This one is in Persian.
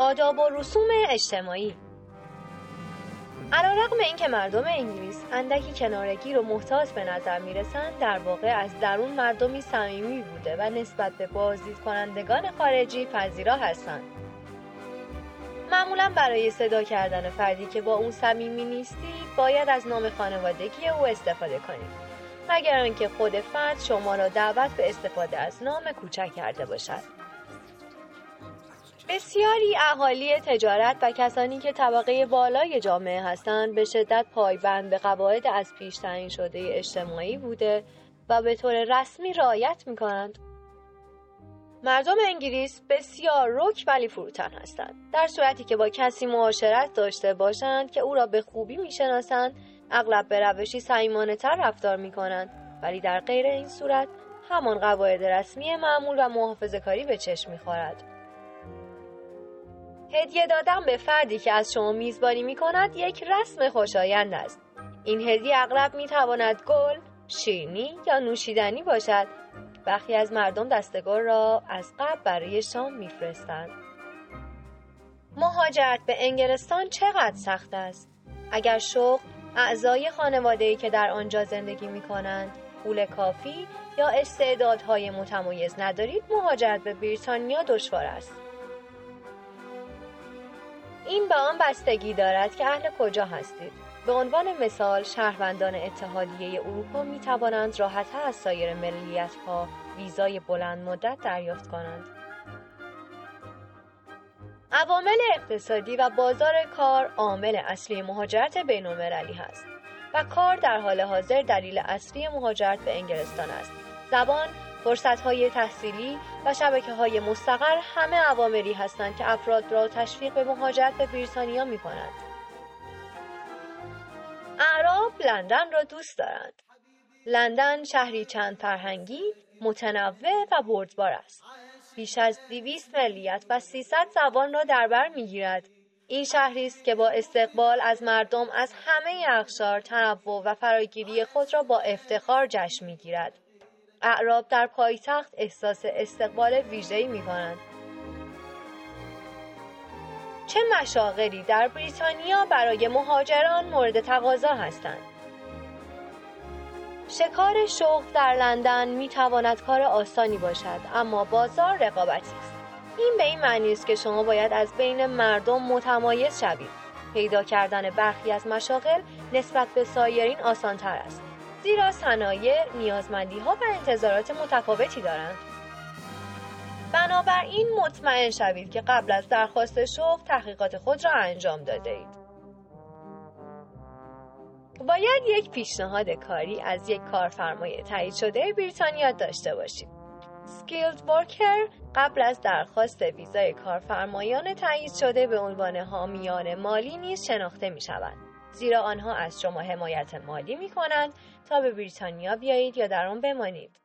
آداب و رسوم اجتماعی. علیرغم اینکه مردم انگلیس اندکی کنارگیر و محتاط به نظر می‌رسند در واقع از درون مردمی صمیمی بوده و نسبت به بازدید کنندگان خارجی پذیرا هستند. معمولا برای صدا کردن فردی که با اون صمیمی نیستی باید از نام خانوادگی او استفاده کنید. مگر اینکه خود فرد شما را دعوت به استفاده از نام کوچک کرده باشد. بسیاری اهالی تجارت و کسانی که طبقه بالای جامعه هستند به شدت پایبند به قواعد از پیش تعیین شده اجتماعی بوده و به طور رسمی رعایت می کنند. مردم انگلیس بسیار رک ولی فروتن هستند در صورتی که با کسی معاشرت داشته باشند که او را به خوبی می‌شناسند اغلب به روشی صمیمانه تر رفتار می کنند ولی در غیر این صورت همان قواعد رسمی معمول و محافظه کاری به چشم می‌خورد. هدیه دادن به فردی که از شما میزبانی می کند یک رسم خوشایند است. این هدیه اغلب می تواند گل، شیرینی یا نوشیدنی باشد. برخی از مردم دستگل را از قبل برای شام میفرستند. مهاجرت به انگلستان چقدر سخت است؟ اگر شغل اعضای خانواده که در آنجا زندگی می کنند پول کافی یا استعدادهای متمایز ندارید مهاجرت به بریتانیا دشوار است. این به آن بستگی دارد که اهل کجا هستید. به عنوان مثال شهروندان اتحادیه اروپا می توانند راحتتر از سایر ملیت ها ویزای بلند مدت دریافت کنند. عوامل اقتصادی و بازار کار عامل اصلی مهاجرت بین المللی هست و کار در حال حاضر دلیل اصلی مهاجرت به انگلستان است. زبان های تحصیلی و شبکه های مستقر همه عواملی هستند که افراد را تشویق به مهاجرت به بریتانیا می کنند. اعراب لندن را دوست دارند. لندن شهری چند فرهنگی، متنوع و بردبار است. بیش از 200 ملیت و 300 زبان را در بر می‌گیرد. این شهری است که با استقبال از مردم از همه اقشار تنوع و فراگیری خود را با افتخار جشن می‌گیرد. اعراب در پایتخت احساس استقبال ویژه‌ای می‌کنند. چه مشاغلی در بریتانیا برای مهاجران مورد تقاضا هستند؟ شکار شغل در لندن می تواند کار آسانی باشد اما بازار رقابتی است این به این معنی است که شما باید از بین مردم متمایز شوید پیدا کردن برخی از مشاغل نسبت به سایرین آسانتر است زیرا صنایع نیازمندی ها و انتظارات متفاوتی دارند. بنابراین مطمئن شوید که قبل از درخواست شغل تحقیقات خود را انجام داده اید. باید یک پیشنهاد کاری از یک کارفرمای تایید شده بریتانیا داشته باشید. Skilled Worker قبل از درخواست ویزای کارفرمایان تایید شده به عنوان حامیان مالی نیز شناخته می شوند. زیرا آنها از شما حمایت مالی می کنند تا به بریتانیا بیایید یا در آن بمانید.